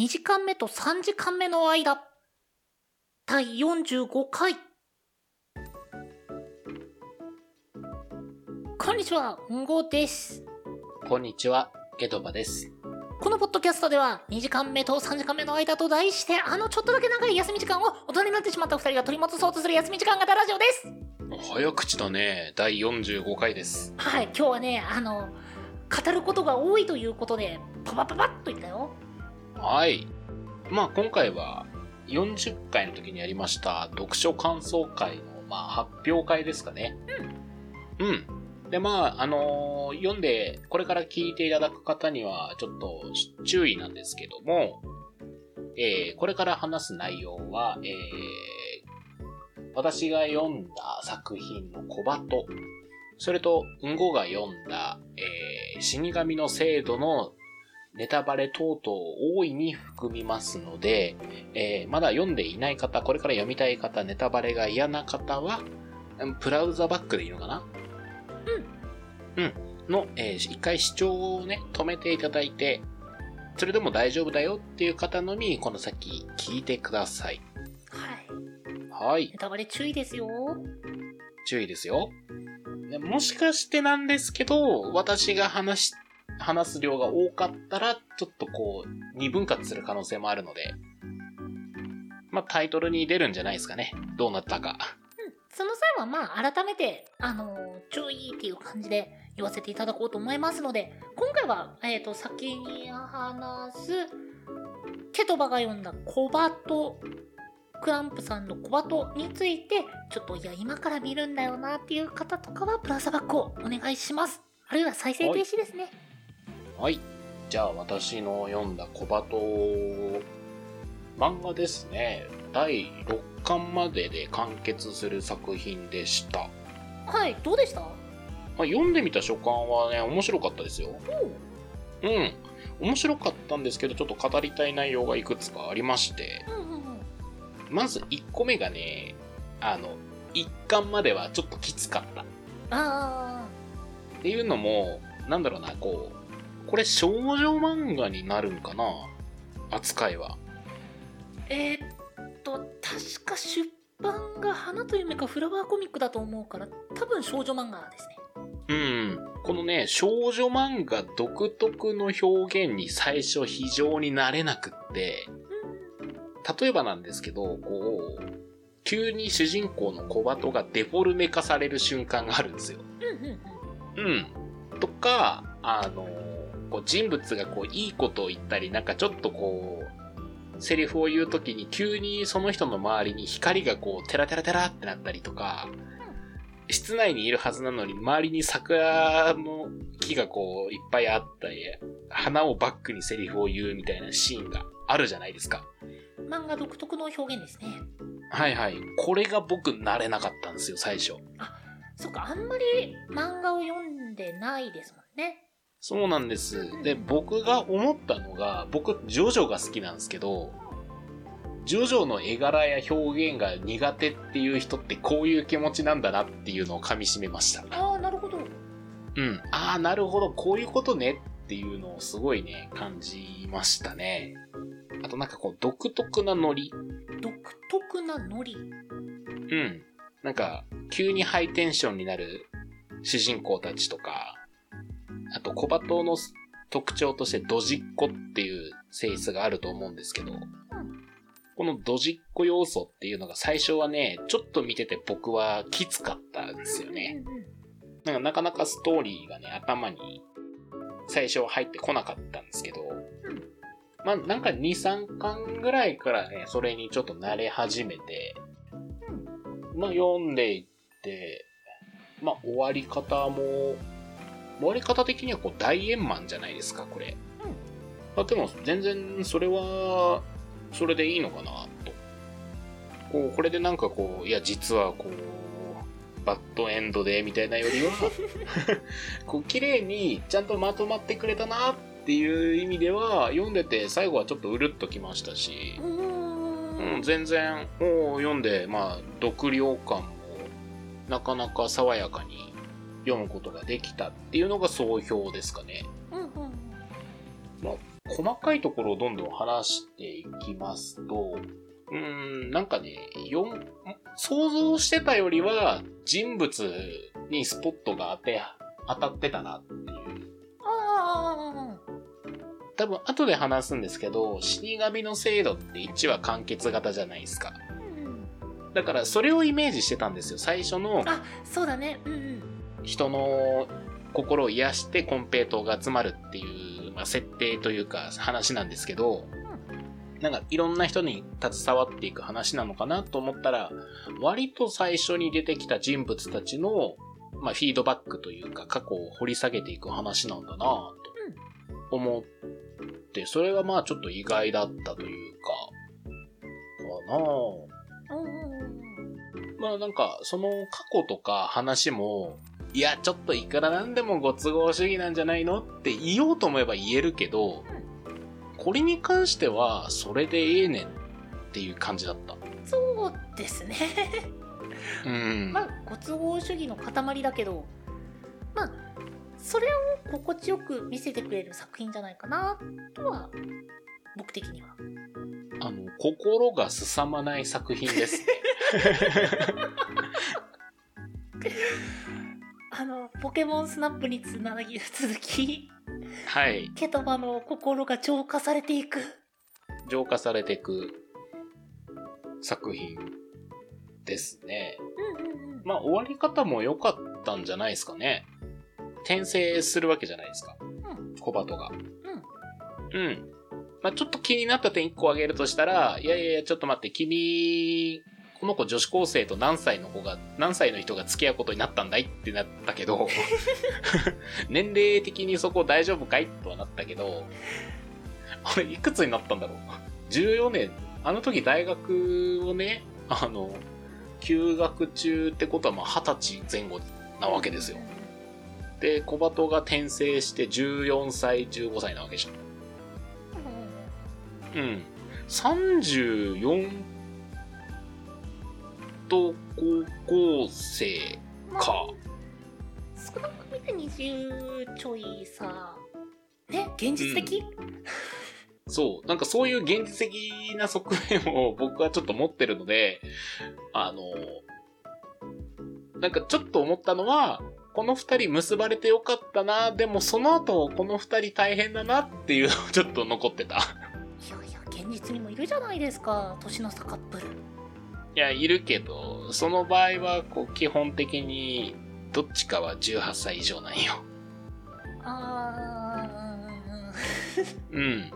2時間目と3時間目の間第45回こんにちは、んごです。こんにちは、ゲドバです。このポッドキャストでは2時間目と3時間目の間と題してあのちょっとだけ長い休み時間を大人になってしまった二人が取り戻そうとする休み時間型ラジオです。早口だね。第45回です。はい、今日はね、あの、語ることが多いということで、パパパパッと言ったよ。はい。まあ今回は40回の時にやりました読書感想会の、まあ、発表会ですかね。うん。うん。で、まあ、あのー読んで、これから聞いていただく方には、ちょっと注意なんですけども、えーこれから話す内容は、えー私が読んだ作品の小鳩、それと、うんごが読んだ、えー死神の制度のネタバレ等々を大いに含みますので、えーまだ読んでいない方、これから読みたい方、ネタバレが嫌な方は、うんプラウザバックでいいのかな？うん。うん。の、えー一回視聴をね、止めていただいて、それでも大丈夫だよっていう方のみ、この先聞いてください。はい。はいネ。タバレ注意ですよ。注意ですよ。でもしかしてなんですけど、私が話し、話す量が多かったら、ちょっとこう、二分割する可能性もあるので、まあ、タイトルに出るんじゃないですかね。どうなったか。その際はまあ改めて、あの注意っていう感じで言わせていただこうと思いますので、今回は、えっ、と、先に話す、ケトバが読んだコバト、クランプさんのコバトについて、ちょっといや、今から見るんだよなっていう方とかは、プラスバックをお願いします。あるいは再生停止ですね。はい。じゃあ、私の読んだ小鳩、漫画ですね。第6巻までで完結する作品でした。はい、どうでした？まあ、読んでみた初巻はね、面白かったですよ。おううん。面白かったんですけど、ちょっと語りたい内容がいくつかありまして、うんうんうん。まず1個目がね、あの、1巻まではちょっときつかった。あっていうのも、なんだろうな、こう、これ少女漫画になるんかな？扱いは。ー、えー、っと、確か出版が花と夢かフラワーコミックだと思うから、多分少女漫画ですね。うん。このね、少女漫画独特の表現に最初非常に慣れなくって、例えばなんですけど、こう、急に主人公の小鳩がデフォルメ化される瞬間があるんですよ。うんうんうん。うん。とか、あの、こう人物がこういいことを言ったり、なんかちょっとこう、セリフを言うときに急にその人の周りに光がこう、テラテラテラってなったりとか、室内にいるはずなのに周りに桜の木がこういっぱいあったり、花をバックにセリフを言うみたいなシーンがあるじゃないですか。漫画独特の表現ですね。はいはい。これが僕慣れなかったんですよ、最初。そっか、あんまり漫画を読んでないですもんね。そうなんです。で、僕が思ったのが、僕、ジョジョが好きなんですけど、ジョジョの絵柄や表現が苦手っていう人ってこういう気持ちなんだなっていうのを噛み締めました。ああ、なるほど。うん。ああ、なるほど、こういうことねっていうのをすごいね、感じましたね。あとなんかこう、独特なノリ。独特なノリ。うん。なんか、急にハイテンションになる主人公たちとか、あと小鳩の特徴としてドジっ子っていう性質があると思うんですけど、このドジっ子要素っていうのが最初はね、ちょっと見てて僕はきつかったんですよね。なんかなかなかストーリーがね、頭に最初は入ってこなかったんですけど、まあなんか2、3巻ぐらいからね、それにちょっと慣れ始めて、まあ読んでいって、まあ終わり方も、終わり方的にはこう大円満じゃないですか、これ。まあでも全然それは、それでいいのかな、と。こう、これでなんかこう、いや実はこう、バッドエンドでみたいなよりは、こう綺麗にちゃんとまとまってくれたなっていう意味では、読んでて最後はちょっとうるっときましたし、うん、全然、もう読んで、まあ、読量感も、なかなか爽やかに読むことができたっていうのが総評ですかね。うんうん細かいところをどんどん話していきますと、うーん、なんかね、想像してたよりは人物にスポットが当て、当たってたなっていう。あ多分後で話すんですけど、死神の制度って1話完結型じゃないですか。あ、うん、だからそれをイメージしてたんですよ。最初のあそうだねうんうん人の心を癒してコンペイトーが集まるっていう、まあ、設定というか話なんですけど、なんかいろんな人に携わっていく話なのかなと思ったら、割と最初に出てきた人物たちの、まあ、フィードバックというか過去を掘り下げていく話なんだなと思って、それがまあちょっと意外だったというか、かな。まあなんか、その過去とか話も、いや、ちょっといくらなんでもご都合主義なんじゃないのって言おうと思えば言えるけど、これに関しては、それでええねんっていう感じだった。そうですねうん。まあご都合主義の塊だけどまあそれを心地よく見せてくれる作品じゃないかなとは僕的にはあの、心がすさまない作品ですね。あのポケモンスナップにつなぎ 続きはい。ケトバの心が浄化されていく浄化されていく作品ですね。うんうんうんまあ、終わり方も良かったんじゃないですかね。転生するわけじゃないですか。うんコバトが。うんうん。まあ、ちょっと気になった点1個挙げるとしたら、いやいやいや、ちょっと待って、君、この子女子高生と何歳の子が、何歳の人が付き合うことになったんだいってなったけど、年齢的にそこ大丈夫かいとはなったけど、あれ、いくつになったんだろう ?14 年、あの時大学をね、あの、休学中ってことはまあ20歳前後なわけですよ。で、小バトが転生して14歳、15歳なわけじゃんうん。34と高校生まあか。少なく見て20ちょいさね現実的、そう。なんかそういう現実的な側面を僕はちょっと持ってるので、あの、なんかちょっと思ったのは、この二人結ばれてよかったな、でもその後この二人大変だなっていうのがちょっと残ってた。いやいや現実にもいるじゃないですか年の差カップルいや、いるけど、その場合はこう基本的にどっちかは18歳以上なんよ。あーうん。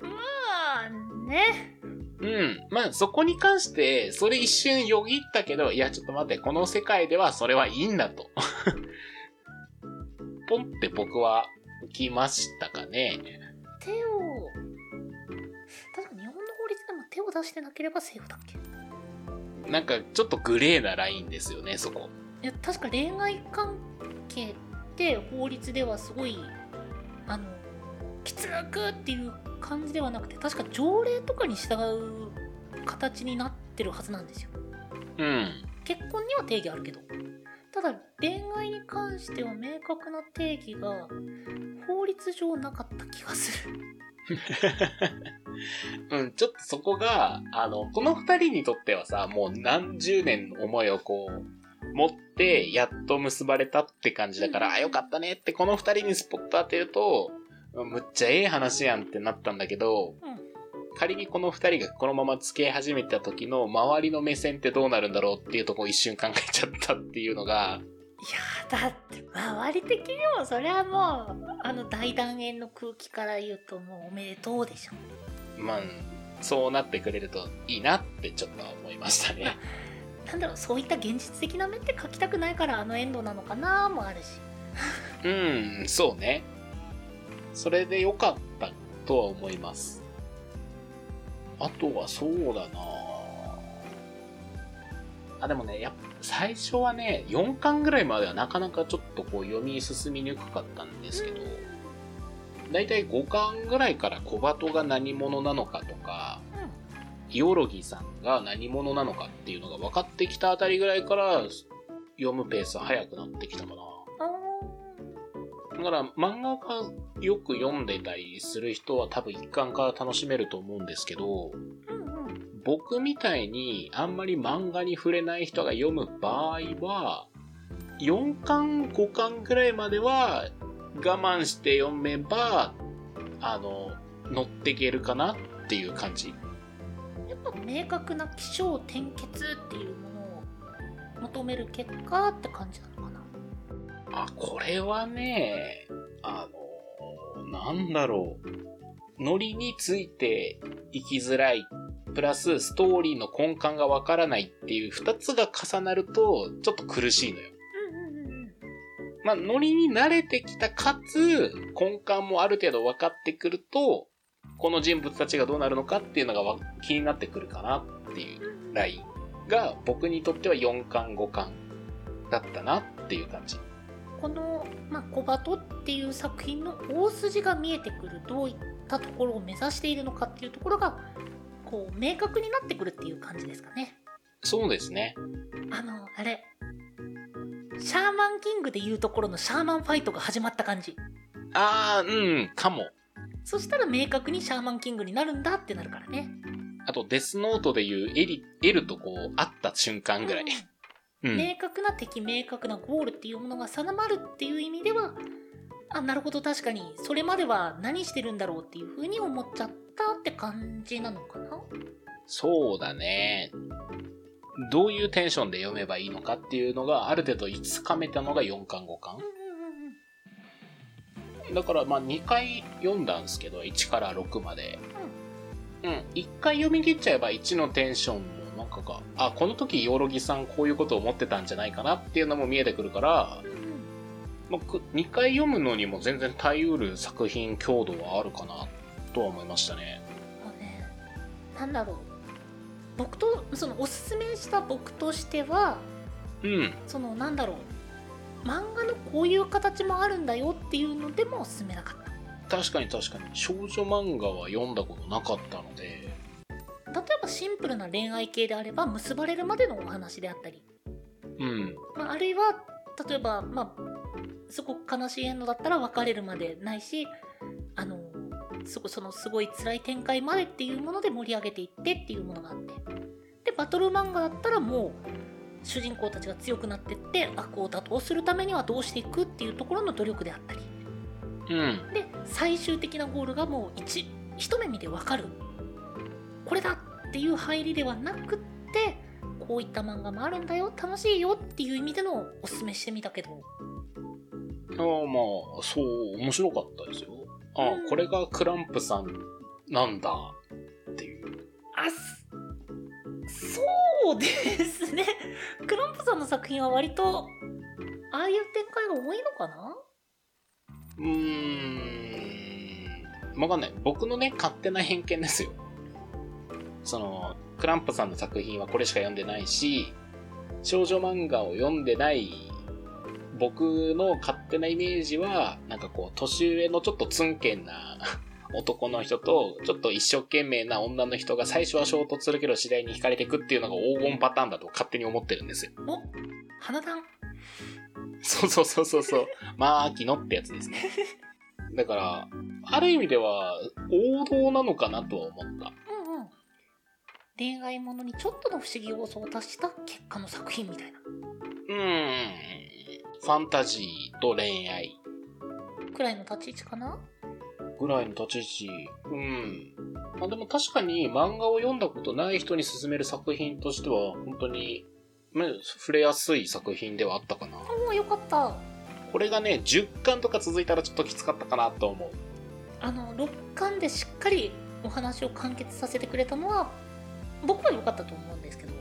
まあねうん。まあ、そこに関して、それ一瞬よぎったけど、いや、ちょっと待って、この世界ではそれはいいんだと。ポンって僕は来ましたかね。手を手を出してなければセーフだっけ？なんか、ちょっとグレーなラインですよね、そこ。いや確か恋愛関係って法律ではすごいあのきつくっていう感じではなくて確か条例とかに従う形になってるはずなんですようん。結婚には定義あるけどただ恋愛に関しては明確な定義が法律上なかった気がする うん、ちょっとそこが、あの、この二人にとってはさ、もう何十年の思いをこう、持って、やっと結ばれたって感じだから、あ、よかったねって、この二人にスポット当てると、むっちゃええ話やんってなったんだけど、うん。仮にこの二人がこのまま付き合い始めた時の周りの目線ってどうなるんだろうっていうとこを一瞬考えちゃったっていうのが、いやだって周り的にもそれはもうあの大団円の空気から言うともうおめでとうでしょまあ、そうなってくれるといいなってちょっとは思いましたね。なんだろうそういった現実的な面って書きたくないからあのエンドなのかなもあるしうん、そうね。それで良かったとは思います。あとはそうだなあ、でもね、やっぱ最初はね、4巻ぐらいまではなかなかちょっとこう読み進みにくかったんですけど、だいたい5巻ぐらいから小鳩が何者なのかとか、イオロギさんが何者なのかっていうのが分かってきたあたりぐらいから読むペースは早くなってきたかな。だから漫画がよく読んでたりする人は多分一巻から楽しめると思うんですけど、僕みたいにあんまり漫画に触れない人が読む場合は、4巻、5巻ぐらいまでは我慢して読めば、あの、乗っていけるかなっていう感じ。やっぱ明確な起承転結っていうものを求める結果って感じなのかな？あ、これはね、あの、なんだろう。ノリについていきづらい。プラス、ストーリーの根幹がわからないっていう二つが重なると、ちょっと苦しいのよ。まあ、ノリに慣れてきた、かつ、根幹もある程度分かってくると、この人物たちがどうなるのかっていうのがわ気になってくるかなっていうラインが、僕にとっては4巻5巻だったなっていう感じ。この「まあ、小バト」っていう作品の大筋が見えてくるどういったところを目指しているのかっていうところがこう明確になってくるっていう感じですかねそうですね。あのあれシャーマンキングでいうところのシャーマンファイトが始まった感じあー、うん、かも。そしたら明確にシャーマンキングになるんだってなるからねあと、デスノートでいうエリ、エルとこう、会った瞬間ぐらい。うん。明確な敵明確なゴールっていうものが定まるっていう意味ではあなるほど確かにそれまでは何してるんだろうっていうふうに思っちゃったって感じなのかなそうだね。どういうテンションで読めばいいのかっていうのがある程度つかめたのが4巻5巻。だからまあ2回読んだんですけど、1から6まで。うん。1回読み切っちゃえば1のテンションのなんかが、あ、この時ヨロギさんこういうことを思ってたんじゃないかなっていうのも見えてくるから、ま、2回読むのにも全然耐えうる作品強度はあるかなとは思いましたね。ねなんだろう僕とそのおすすめした僕としてはうん。そのなんだろう漫画のこういう形もあるんだよっていうのでも進めなかった確かに確かに。少女漫画は読んだことなかったので、例えばシンプルな恋愛系であれば結ばれるまでのお話であったり、うん。まあ、あるいは例えば、まあ、すごく悲しいエンドだったら別れるまでないしそこそのすごい辛い展開までっていうもので盛り上げていってっていうものがあってでバトル漫画だったらもう主人公たちが強くなってって悪を打倒するためにはどうしていくっていうところの努力であったりうん。で最終的なゴールがもう一一目見で分かるこれだっていう入りではなくってこういった漫画もあるんだよ楽しいよっていう意味でのおすすめしてみたけどああまあ、そう、面白かったですよ。ああ、うんこれがクランプさんなんだっていう。あすそうですね クランプさんの作品は割とああいう展開が多いのかな？うーん。わかんない。僕のね、勝手な偏見ですよ。その、クランプさんの作品はこれしか読んでないし、少女漫画を読んでない僕の勝手なイメージは、なんかこう、年上のちょっとツンケンな 男の人と、ちょっと一生懸命な女の人が最初は衝突するけど次第に惹かれていくっていうのが黄金パターンだと勝手に思ってるんですよ。お？花壇そうそうそうそうそう。まあ、秋のってやつですね。だから、ある意味では王道なのかなとは思った。うんうん恋愛ものにちょっとの不思議要素を足した結果の作品みたいなうーん。ファンタジーと恋愛くらいの立ち位置かな？ぐらいの立ち位置。うん。まあでも確かに漫画を読んだことない人に勧める作品としては、本当に、まあ触れやすい作品ではあったかな。おおよかったこれがね、10巻とか続いたらちょっときつかったかなと思う。あの6巻でしっかりお話を完結させてくれたのは僕は良かったと思うんですけど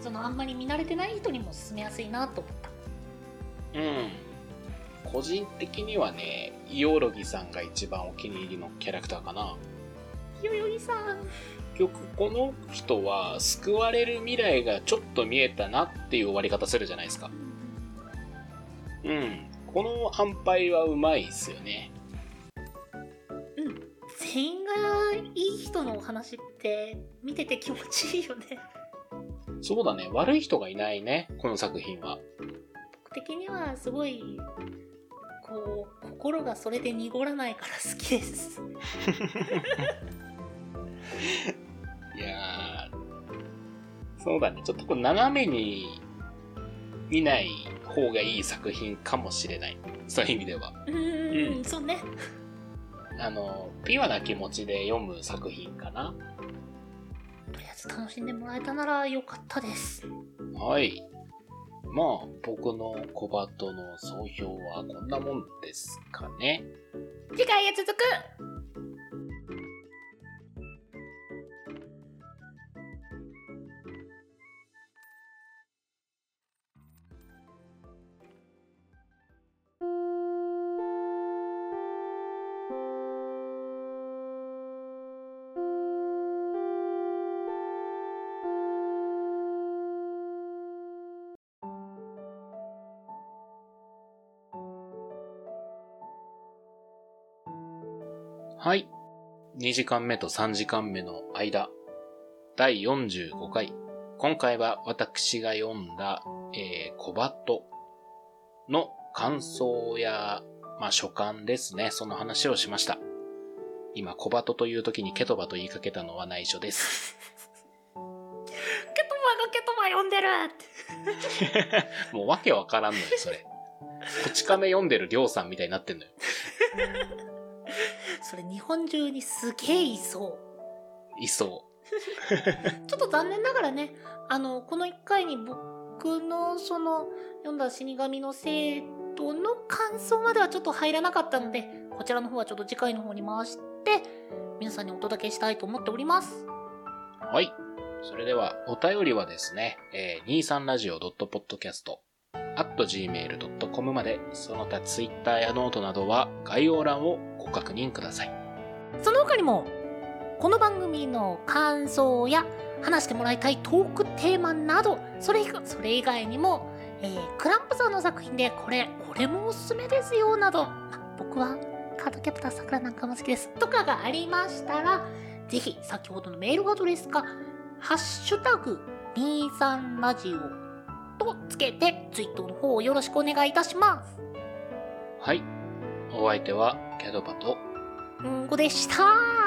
そのあんまり見慣れてない人にも進めやすいなと思ったうん。個人的にはね、イオロギさんが一番お気に入りのキャラクターかな。よよぎさん結局この人は救われる未来がちょっと見えたなっていう終わり方するじゃないですか。うん。この安牌はうまいっすよね。うん全員がいい人のお話って見てて気持ちいいよねそうだね。悪い人がいないね。この作品は。僕的にはすごいここう心がそれで濁らないから好きです いやーそうだね。ちょっとこう斜めに見ない方がいい作品かもしれない。そういう意味では。うーんうんそうねあの、ピュアな気持ちで読む作品かな。とりあえず楽しんでもらえたならよかったですはい。まあ、僕の小鳩の総評はこんなもんですかね。次回へ続くはい。2時間目と3時間目の間。第45回。今回は私が読んだ、えー、小バトの感想や、まあ、所感ですね。その話をしました。今、小バトという時にケトバと言いかけたのは内緒です。ケトバがケトバ読んでる もうわけわからんのよ、それ。こち亀読んでるりょうさんみたいになってんのよ。それ日本中にすげえいそいそう ちょっと残念ながらねあのこの1回に僕のその読んだ死神の生徒の感想まではちょっと入らなかったのでこちらの方はちょっと次回の方に回して皆さんにお届けしたいと思っておりますう。はい。それでは、お便りはですね、えー、23radio.podcast at gmail.com まで、その他 Twitter やノートなどは概要欄をご確認ください。その他にもこの番組の感想や話してもらいたいトークテーマなどそれ以外それ以外にも、えー CLAMP さんの作品でこれこれもおすすめですよなどあ僕はカードキャプターさくらなんかも好きですとかがありましたらぜひ先ほどのメールアドレスか「ハッシュタグ #23 ラジオ」とつけてツイートの方をよろしくお願いいたします。はい。お相手は、キャドバと、うんごでした。